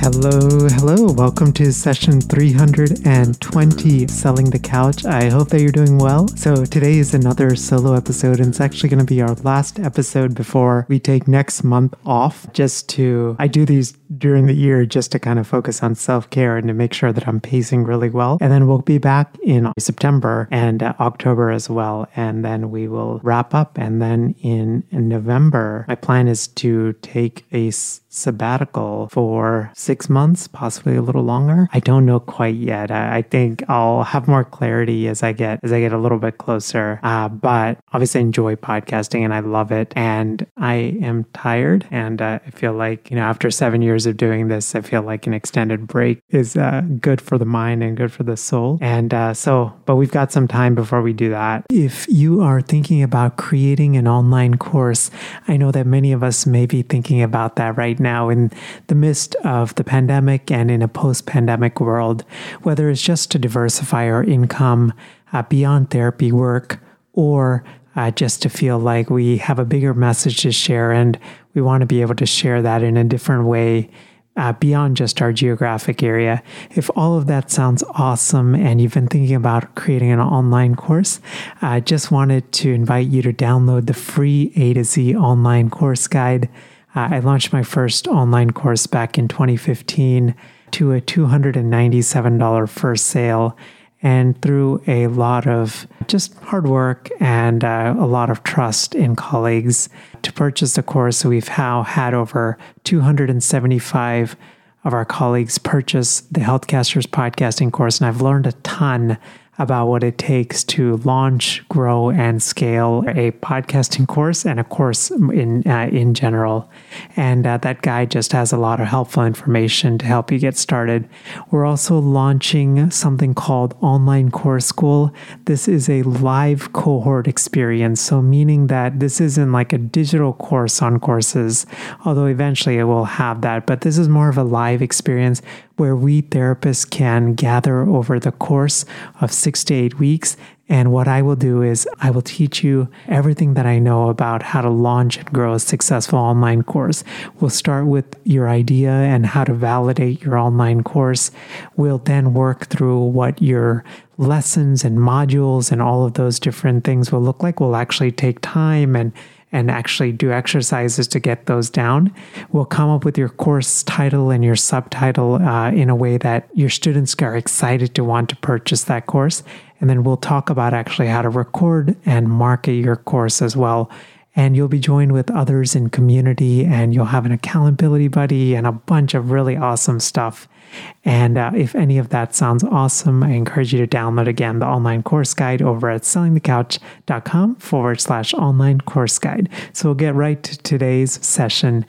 Hello, hello. Welcome to session 320 Selling the Couch. I hope that you're doing well. So, today is another solo episode, and it's actually going to be our last episode before we take next month off. Just to, I do these during the year just to kind of focus on self care and to make sure that I'm pacing really well. And then we'll be back in September and uh, October as well. And then we will wrap up. And then in, November, my plan is to take a sabbatical for six months, possibly a little longer. I don't know quite yet. I, think I'll have more clarity as I get as I get a little bit closer. Uh, but obviously, enjoy podcasting and I love it. And I am tired, and uh, I feel like you know after seven years of doing this, I feel like an extended break is uh, good for the mind and good for the soul. And uh, so, but we've got some time before we do that. If you are thinking about creating an online course, I know that many of us may be thinking about that right now in the midst of the pandemic and in a post pandemic world, whether it's just to diversify our income uh, beyond therapy work or uh, just to feel like we have a bigger message to share and we want to be able to share that in a different way. Uh, beyond just our geographic area. If all of that sounds awesome and you've been thinking about creating an online course, I uh, just wanted to invite you to download the free A to Z online course guide. Uh, I launched my first online course back in 2015 to a $297 first sale. And through a lot of just hard work and uh, a lot of trust in colleagues to purchase the course, we've now had over 275 of our colleagues purchase the Healthcasters podcasting course. And I've learned a ton about what it takes to launch, grow, and scale a podcasting course and a course in uh, in general. And uh, that guide just has a lot of helpful information to help you get started. We're also launching something called Online Course School. This is a live cohort experience, so meaning that this isn't like a digital course on courses, although eventually it will have that. But this is more of a live experience where we therapists can gather over the course of six to eight weeks. And what I will do is I will teach you everything that I know about how to launch and grow a successful online course. We'll start with your idea and how to validate your online course. We'll then work through what your lessons and modules and all of those different things will look like. We'll actually take time and and actually do exercises to get those down. We'll come up with your course title and your subtitle uh, in a way that your students are excited to want to purchase that course. And then we'll talk about actually how to record and market your course as well. And you'll be joined with others in community, and you'll have an accountability buddy and a bunch of really awesome stuff. And uh, if any of that sounds awesome, I encourage you to download again the online course guide over at sellingthecouch.com forward slash online course guide. So we'll get right to today's session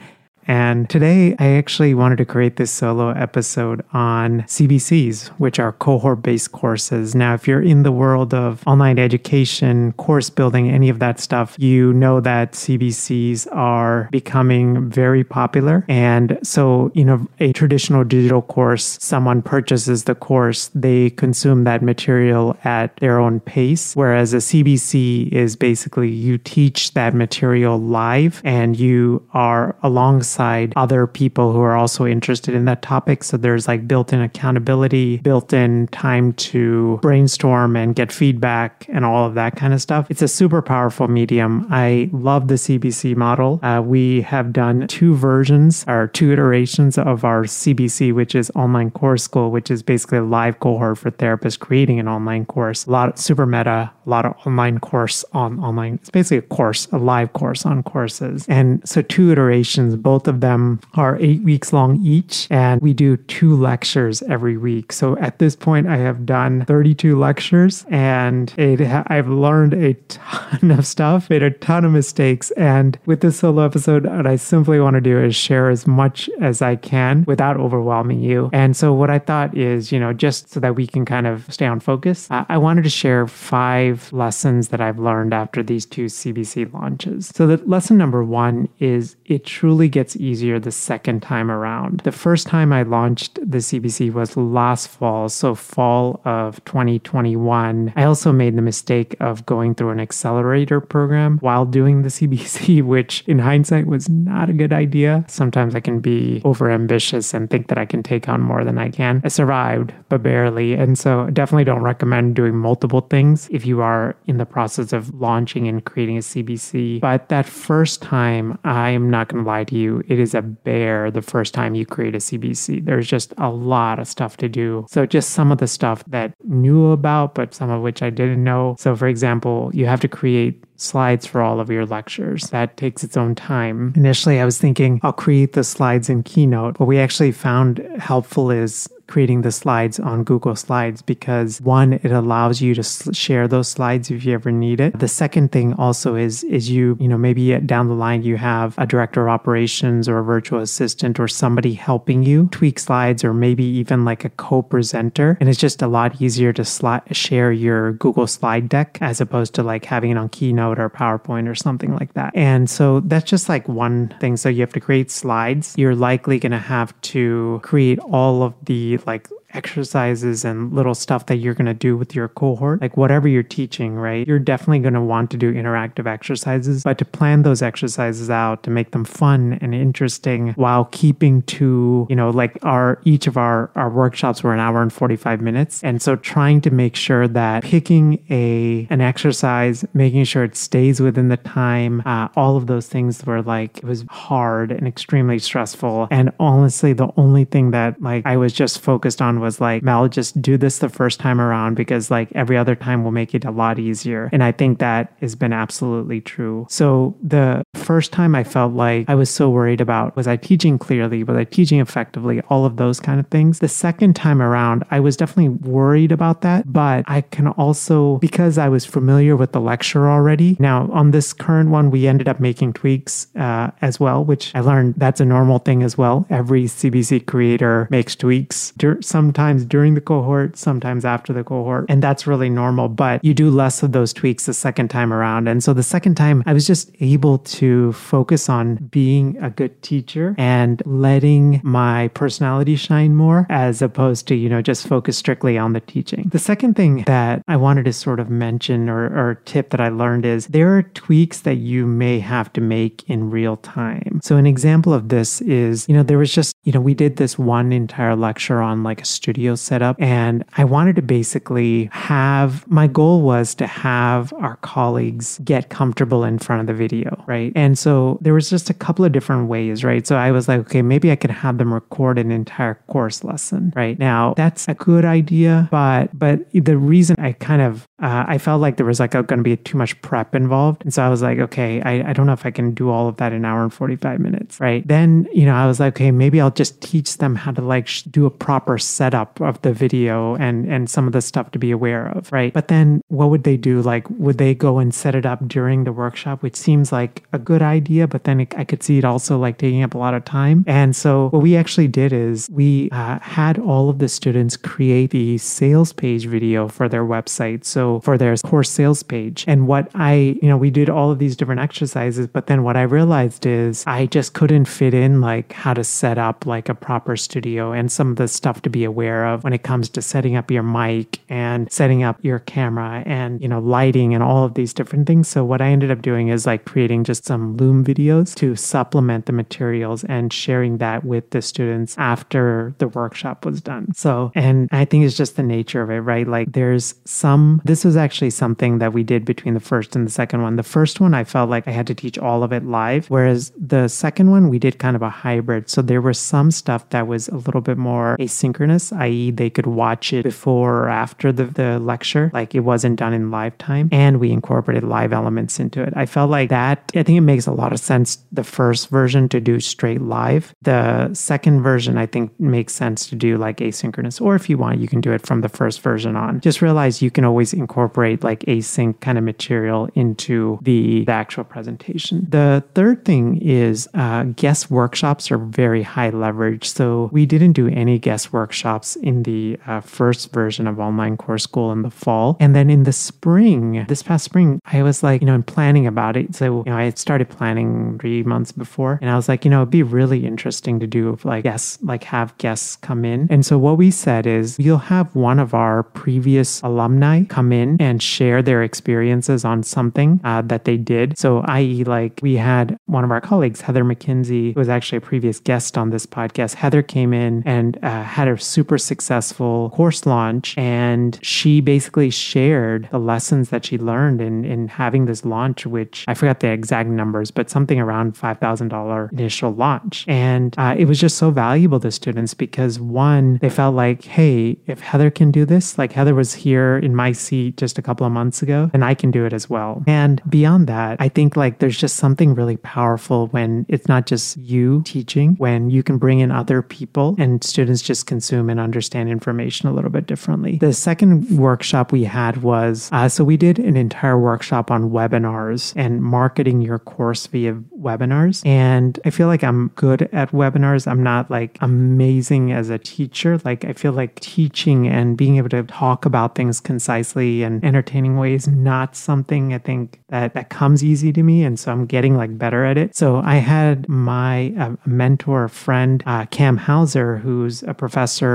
and today I actually wanted to create this solo episode on CBCs, which are cohort based courses. Now, if you're in the world of online education, course building, any of that stuff, you know that CBCs are becoming very popular. And so, you know, a traditional digital course, someone purchases the course, they consume that material at their own pace. Whereas a CBC is basically you teach that material live and you are alongside alongside other people who are also interested in that topic. So there's like built in accountability, built in time to brainstorm and get feedback and all of that kind of stuff. It's a super powerful medium. I love the CBC model. Uh, we have done two versions or two iterations of our CBC, which is online course school, which is basically a live cohort for therapists creating an online course. A lot of super meta, a lot of online course on online. It's basically a course, a live course on courses. And so two iterations, both of them are eight weeks long each. And we do two lectures every week. So at this point, I have done 32 lectures and it I've learned a ton of stuff, made a ton of mistakes. And with this solo episode, what I simply want to do is share as much as I can without overwhelming you. And so what I thought is, you know, just so that we can kind of stay on focus, I wanted to share five lessons that I've learned after these two CBC launches. So the lesson number one is it truly gets easier the second time around. The first time I launched the CBC was last fall, so fall of 2021. I also made the mistake of going through an accelerator program while doing the CBC, which in hindsight was not a good idea. Sometimes I can be overambitious and think that I can take on more than I can. I survived, but barely. And so definitely don't recommend doing multiple things if you are in the process of launching and creating a CBC. But that first time, I'm not going to lie to you, it is a bear the first time you create a CBC. There's just a lot of stuff to do. So just some of the stuff that knew about, but some of which I didn't know. So for example, you have to create slides for all of your lectures. That takes its own time. Initially, I was thinking I'll create the slides in Keynote. What we actually found helpful is creating the slides on Google Slides because one, it allows you to share those slides if you ever need it. The second thing also is is you, you know, maybe uh, down the line you have a director of operations or a virtual assistant or somebody helping you tweak slides or maybe even like a co-presenter. And it's just a lot easier to sli- share your Google slide deck as opposed to like having it on Keynote or PowerPoint or something like that. And so that's just like one thing. So you have to create slides. You're likely going to have to create all of the like exercises and little stuff that you're going to do with your cohort, like whatever you're teaching, right? You're definitely going to want to do interactive exercises, but to plan those exercises out to make them fun and interesting while keeping to, you know, like our each of our our workshops were an hour and 45 minutes. And so trying to make sure that picking a an exercise, making sure it stays within the time, uh, all of those things were like it was hard and extremely stressful. And honestly, the only thing that like I was just focused on was like, Mel, just do this the first time around because like every other time will make it a lot easier. And I think that has been absolutely true. So the first time I felt like I was so worried about was I teaching clearly, was I teaching effectively, all of those kind of things. The second time around, I was definitely worried about that, but I can also, because I was familiar with the lecture already. Now, on this current one, we ended up making tweaks uh, as well, which I learned that's a normal thing as well. Every CBC creator makes tweaks. Some sometimes during the cohort, sometimes after the cohort. And that's really normal, but you do less of those tweaks the second time around. And so the second time, I was just able to focus on being a good teacher and letting my personality shine more as opposed to, you know, just focus strictly on the teaching. The second thing that I wanted to sort of mention or, or tip that I learned is there are tweaks that you may have to make in real time. So an example of this is, you know, there was just, you know, we did this one entire lecture on like a studio set up. And I wanted to basically have my goal was to have our colleagues get comfortable in front of the video, right? And so there was just a couple of different ways, right? So I was like, okay, maybe I could have them record an entire course lesson, right? Now that's a good idea, but but the reason I kind of uh, I felt like there was like going to be too much prep involved, and so I was like, okay, I, I don't know if I can do all of that in an hour and forty five minutes, right? Then you know I was like, okay, maybe I'll just teach them how to like sh- do a proper set setup of the video and and some of the stuff to be aware of, right? But then what would they do? Like, would they go and set it up during the workshop, which seems like a good idea, but then it, I could see it also like taking up a lot of time. And so what we actually did is we uh, had all of the students create the sales page video for their website, so for their course sales page. And what I, you know, we did all of these different exercises, but then what I realized is I just couldn't fit in like how to set up like a proper studio and some of the stuff to be aware aware of when it comes to setting up your mic and setting up your camera and, you know, lighting and all of these different things. So what I ended up doing is like creating just some Loom videos to supplement the materials and sharing that with the students after the workshop was done. So, and I think it's just the nature of it, right? Like there's some, this was actually something that we did between the first and the second one. The first one, I felt like I had to teach all of it live, whereas the second one, we did kind of a hybrid. So there was some stuff that was a little bit more asynchronous, i.e., they could watch it before or after the, the lecture, like it wasn't done in live time. And we incorporated live elements into it. I felt like that, I think it makes a lot of sense, the first version to do straight live. The second version, I think, makes sense to do like asynchronous, or if you want, you can do it from the first version on. Just realize you can always incorporate like async kind of material into the, the actual presentation. The third thing is uh, guest workshops are very high leverage. So we didn't do any guest workshops in the uh, first version of Online Course School in the fall. And then in the spring, this past spring, I was like, you know, in planning about it. So, you know, I had started planning three months before. And I was like, you know, it'd be really interesting to do like guests, like have guests come in. And so what we said is you'll have one of our previous alumni come in and share their experiences on something uh, that they did. So, i.e., like we had one of our colleagues, Heather McKinsey, who was actually a previous guest on this podcast. Heather came in and uh, had a super successful course launch, and she basically shared the lessons that she learned in in having this launch, which I forgot the exact numbers, but something around five thousand dollar initial launch, and uh, it was just so valuable to students because one, they felt like, hey, if Heather can do this, like Heather was here in my seat just a couple of months ago, and I can do it as well. And beyond that, I think like there's just something really powerful when it's not just you teaching, when you can bring in other people and students just consume and understand information a little bit differently. The second workshop we had was uh, so we did an entire workshop on webinars and marketing your course via webinars. And I feel like I'm good at webinars. I'm not like amazing as a teacher. Like I feel like teaching and being able to talk about things concisely and entertaining ways not something I think that that comes easy to me. And so I'm getting like better at it. So I had my uh, mentor friend uh, Cam Hauser, who's a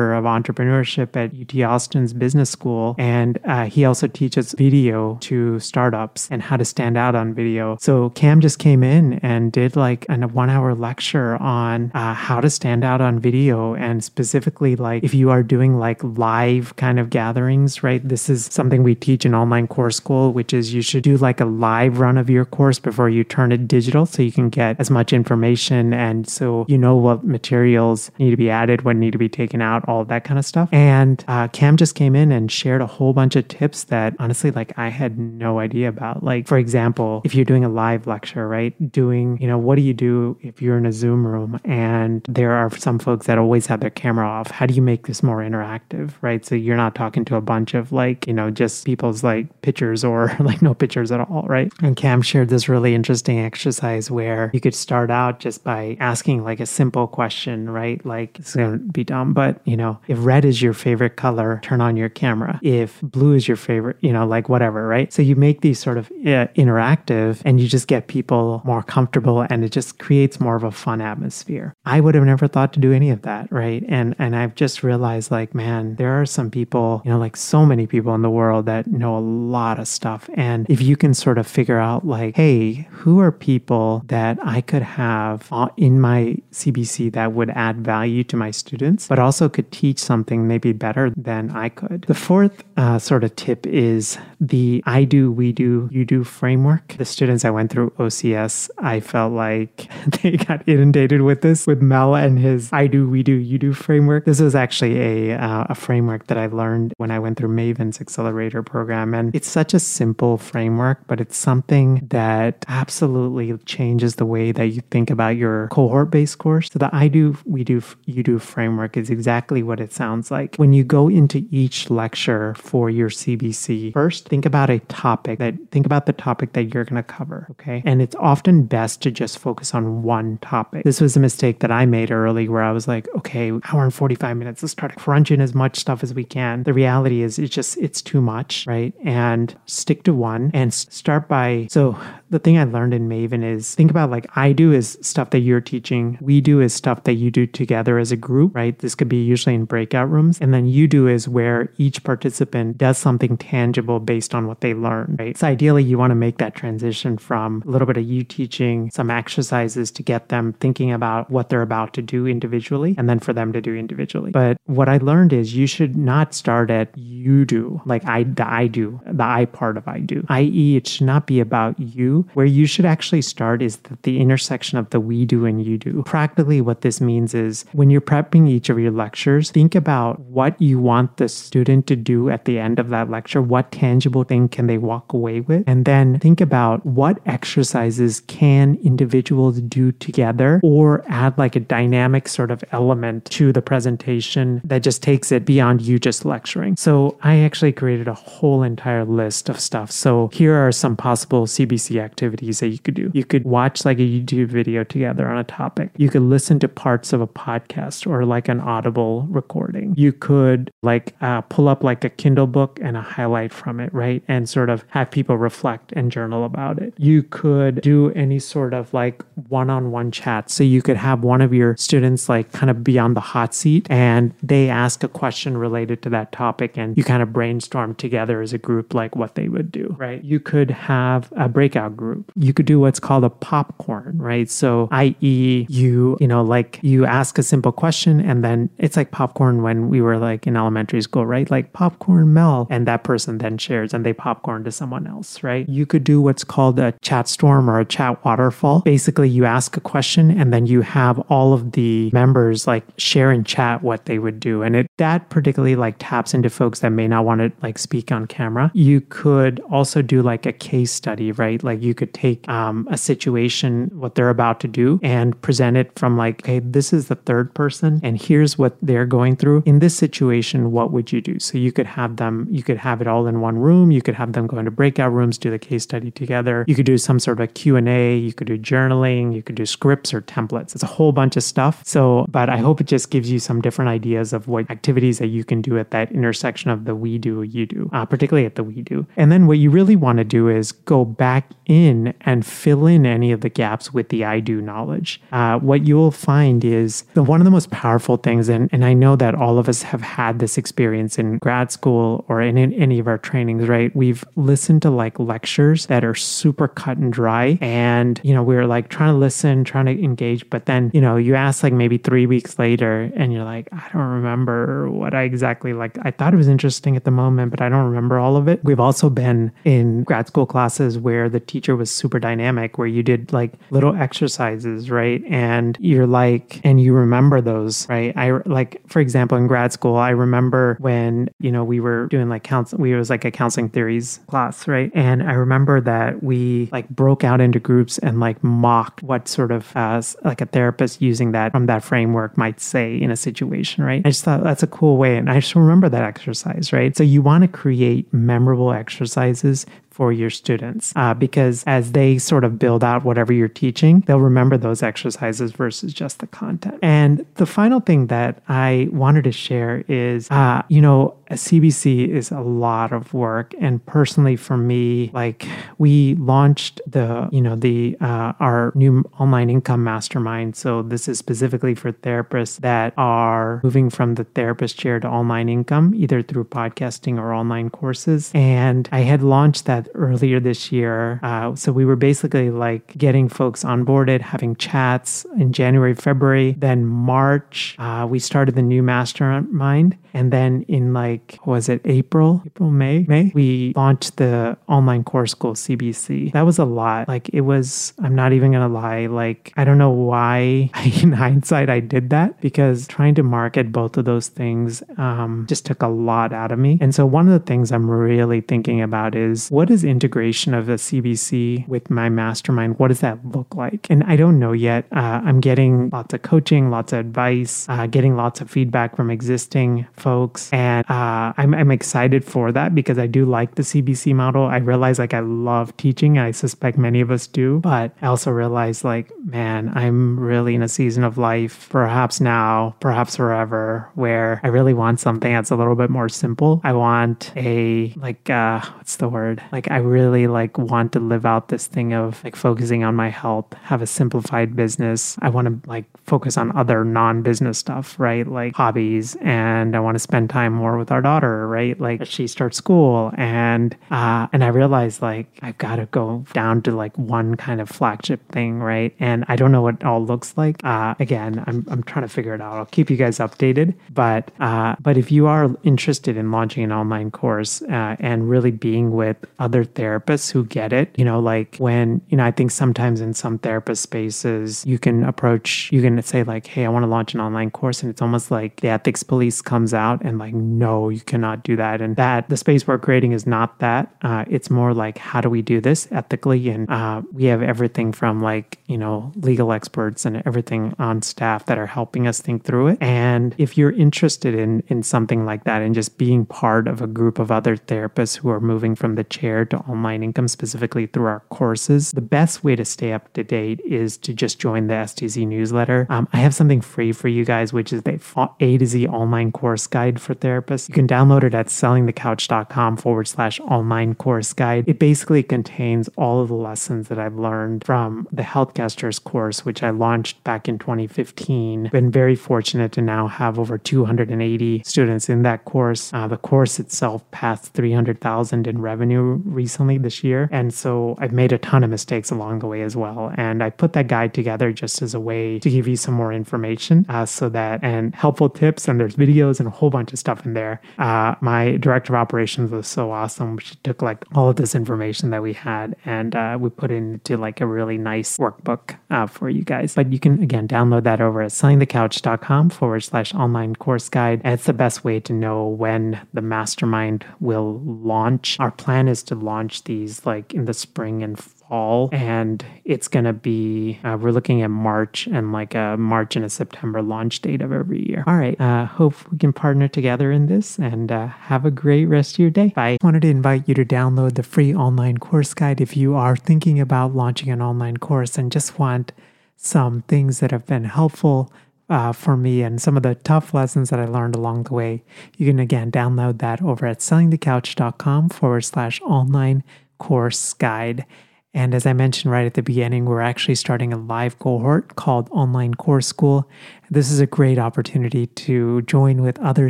professor of entrepreneurship at UT Austin's business school, and uh, he also teaches video to startups and how to stand out on video. So Cam just came in and did like a one-hour lecture on uh, how to stand out on video, and specifically like if you are doing like live kind of gatherings, right? This is something we teach in online course school, which is you should do like a live run of your course before you turn it digital, so you can get as much information and so you know what materials need to be added, what need to be taken out, all that kind of stuff. And uh, Cam just came in and shared a whole bunch of tips that honestly, like I had no idea about. Like, for example, if you're doing a live lecture, right? Doing, you know, what do you do if you're in a Zoom room and there are some folks that always have their camera off? How do you make this more interactive, right? So you're not talking to a bunch of like, you know, just people's like pictures or like no pictures at all, right? And Cam shared this really interesting exercise where you could start out just by asking like a simple question, right? Like it's going to be dumb, but you know, if red is your favorite color, turn on your camera. If blue is your favorite, you know, like whatever, right? So you make these sort of uh, interactive and you just get people more comfortable and it just creates more of a fun atmosphere. I would have never thought to do any of that, right? And and I've just realized like, man, there are some people, you know, like so many people in the world that know a lot of stuff. And if you can sort of figure out like, hey, who are people that I could have in my CBC that would add value to my students, but also could teach something maybe better than I could. The fourth uh, sort of tip is the I do, we do, you do framework. The students I went through OCS, I felt like they got inundated with this, with Mel and his I do, we do, you do framework. This was actually a, uh, a framework that I learned when I went through Maven's accelerator program. And it's such a simple framework, but it's something that absolutely changes the way that you think about your cohort based course. So the I do, we do, you do framework is exactly what it sounds like. When you go into each lecture for your CBC, first think about a topic that, think about the topic that you're going to cover. Okay. And it's often best best to just focus on one topic. This was a mistake that I made early where I was like, okay, hour and 45 minutes, let's try to crunch in as much stuff as we can. The reality is it's just, it's too much, right? And stick to one and start by, so the thing I learned in Maven is think about like I do is stuff that you're teaching. We do is stuff that you do together as a group, right? This could be usually in breakout rooms. And then you do is where each participant does something tangible based on what they learn, right? So ideally you want to make that transition from a little bit of you teaching some exercises to get them thinking about what they're about to do individually and then for them to do individually. But what I learned is you should not start at you do, like I the I do, the I part of I do. I.e., it should not be about you where you should actually start is the, the intersection of the we do and you do. Practically, what this means is when you're prepping each of your lectures, think about what you want the student to do at the end of that lecture. What tangible thing can they walk away with? And then think about what exercises can individuals do together or add like a dynamic sort of element to the presentation that just takes it beyond you just lecturing. So I actually created a whole entire list of stuff. So here are some possible CBC activities that you could do. You could watch like a YouTube video together on a topic. You could listen to parts of a podcast or like an audible recording. You could like uh, pull up like a Kindle book and a highlight from it, right? And sort of have people reflect and journal about it. You could do any sort of like one on one chat. So you could have one of your students like kind of be on the hot seat and they ask a question related to that topic and you kind of brainstorm together as a group like what they would do, right? You could have a breakout group. You could do what's called a popcorn, right? So, i.e., you, you know, like you ask a simple question and then it's like popcorn when we were like in elementary school, right? Like popcorn Mel, and that person then shares and they popcorn to someone else, right? You could do what's called a chat storm or a chat waterfall. Basically, you ask a question and then you have all of the members like share in chat what they would do. And it that particularly like taps into folks that may not want to like speak on camera. You could also do like a case study, right? Like you could take um, a situation, what they're about to do, and present it from like, okay, this is the third person, and here's what they're going through. In this situation, what would you do? So you could have them, you could have it all in one room. You could have them go into breakout rooms, do the case study together. You could do some sort of Q and A. You could do journaling. You could do scripts or templates. It's a whole bunch of stuff. So, but I hope it just gives you some different ideas of what activities that you can do at that intersection of the we do, you do, uh, particularly at the we do. And then what you really want to do is go back in and fill in any of the gaps with the I do knowledge. Uh, what you'll find is the, one of the most powerful things, and, and I know that all of us have had this experience in grad school or in, in any of our trainings, right? We've listened to like lectures that are super cut and dry. And, you know, we we're like trying to listen, trying to engage, but then, you know, you ask like maybe three weeks later and you're like, I don't remember what I exactly like. I thought it was interesting at the moment, but I don't remember all of it. We've also been in grad school classes where the teacher was super dynamic, where you did like little exercises, right? And you're like, and you remember those, right? I like, for example, in grad school, I remember when, you know, we were doing like counsel, we was like a counseling theories class, right? And I remember that we like broke out into groups and like mocked what sort of uh, like a therapist using that from that framework might say in a situation, right? I just thought that's a cool way. And I just remember that exercise, right? So you want to create memorable exercises for your students uh, because as they sort of build out whatever you're teaching, they'll remember those exercises versus just the content. And the final thing that I wanted to share is, uh, you know, a CBC is a lot of work, and personally for me, like we launched the, you know, the uh, our new online income mastermind. So this is specifically for therapists that are moving from the therapist chair to online income, either through podcasting or online courses. And I had launched that earlier this year. Uh, so we were basically like getting folks onboarded, having chats in January, February. Then March, uh, we started the new mastermind. And then in like, was it April, April, May, May, we launched the online course school CBC. That was a lot. Like it was, I'm not even going to lie. Like, I don't know why in hindsight I did that because trying to market both of those things um, just took a lot out of me. And so one of the things I'm really thinking about is what is is integration of the CBC with my mastermind? What does that look like? And I don't know yet. Uh, I'm getting lots of coaching, lots of advice, uh, getting lots of feedback from existing folks. And uh, I'm, I'm excited for that because I do like the CBC model. I realize like I love teaching. I suspect many of us do. But I also realize like, man, I'm really in a season of life, perhaps now, perhaps forever, where I really want something that's a little bit more simple. I want a like uh what's the word? Like I really like want to live out this thing of like focusing on my health, have a simplified business. I want to like focus on other non-business stuff, right? Like hobbies and I want to spend time more with our daughter, right? Like she starts school and uh and I realized like I've got to go down to like one kind of flagship thing, right? And I don't know what it all looks like. Uh again, I'm I'm trying to figure it out. I'll keep you guys updated, but uh but if you are interested in launching an online course uh, and really being with other therapists who get it, you know, like when, you know, I think sometimes in some therapist spaces, you can approach, you can say, like, hey, I want to launch an online course. And it's almost like the ethics police comes out and, like, no, you cannot do that. And that the space we're creating is not that. Uh, it's more like, how do we do this ethically? And uh, we have everything from, like, you know, legal experts and everything on staff that are helping us think through it. And if you're interested in, in something like that and just being part of a group of other therapists who are moving from the chair to online income specifically through our courses, the best way to stay up to date is to just join the STC newsletter. Um, I have something free for you guys, which is the A to Z online course guide for therapists. You can download it at sellingthecouch.com forward slash online course guide. It basically contains all of the lessons that I've learned from the Healthcasters course, which I launched back in 2015. Been very fortunate to now have over 280 students in that course. Uh, the course itself passed 300,000 in revenue recently this year. And so I've made a ton of mistakes along the way as well. And I put that guide together just as a way to give you some more information uh, so that and helpful tips. And there's videos and a whole bunch of stuff in there. Uh, my director of operations was so awesome. She took like all of this information that we had and uh, we put it into like a really nice workbook uh, for you guys. But you can again download that over at sellingthecouch.com forward slash online course guide. And it's the best way to know when the mastermind will launch. Our plan is to launch these like in the spring and fall. And it's going to be uh, we're looking at march and like a march and a september launch date of every year. All right. Uh, hope we can partner together in this and uh, have a great rest of your day. Bye. Wanted to invite you to download the free online course guide if you are thinking about launching an online course and just want some things that have been helpful uh, for me and some of the tough lessons that I learned along the way. You can again download that over at sellingthecouch.com forward slash online course guide. And as I mentioned right at the beginning, we're actually starting a live cohort called Online Course School. This is a great opportunity to join with other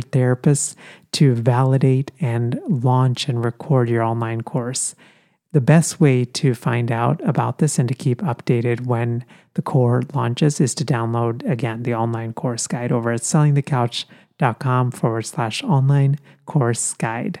therapists to validate and launch and record your online course. The best way to find out about this and to keep updated when the cohort launches is to download again the online course guide over at sellingthecouch.com forward slash online course guide.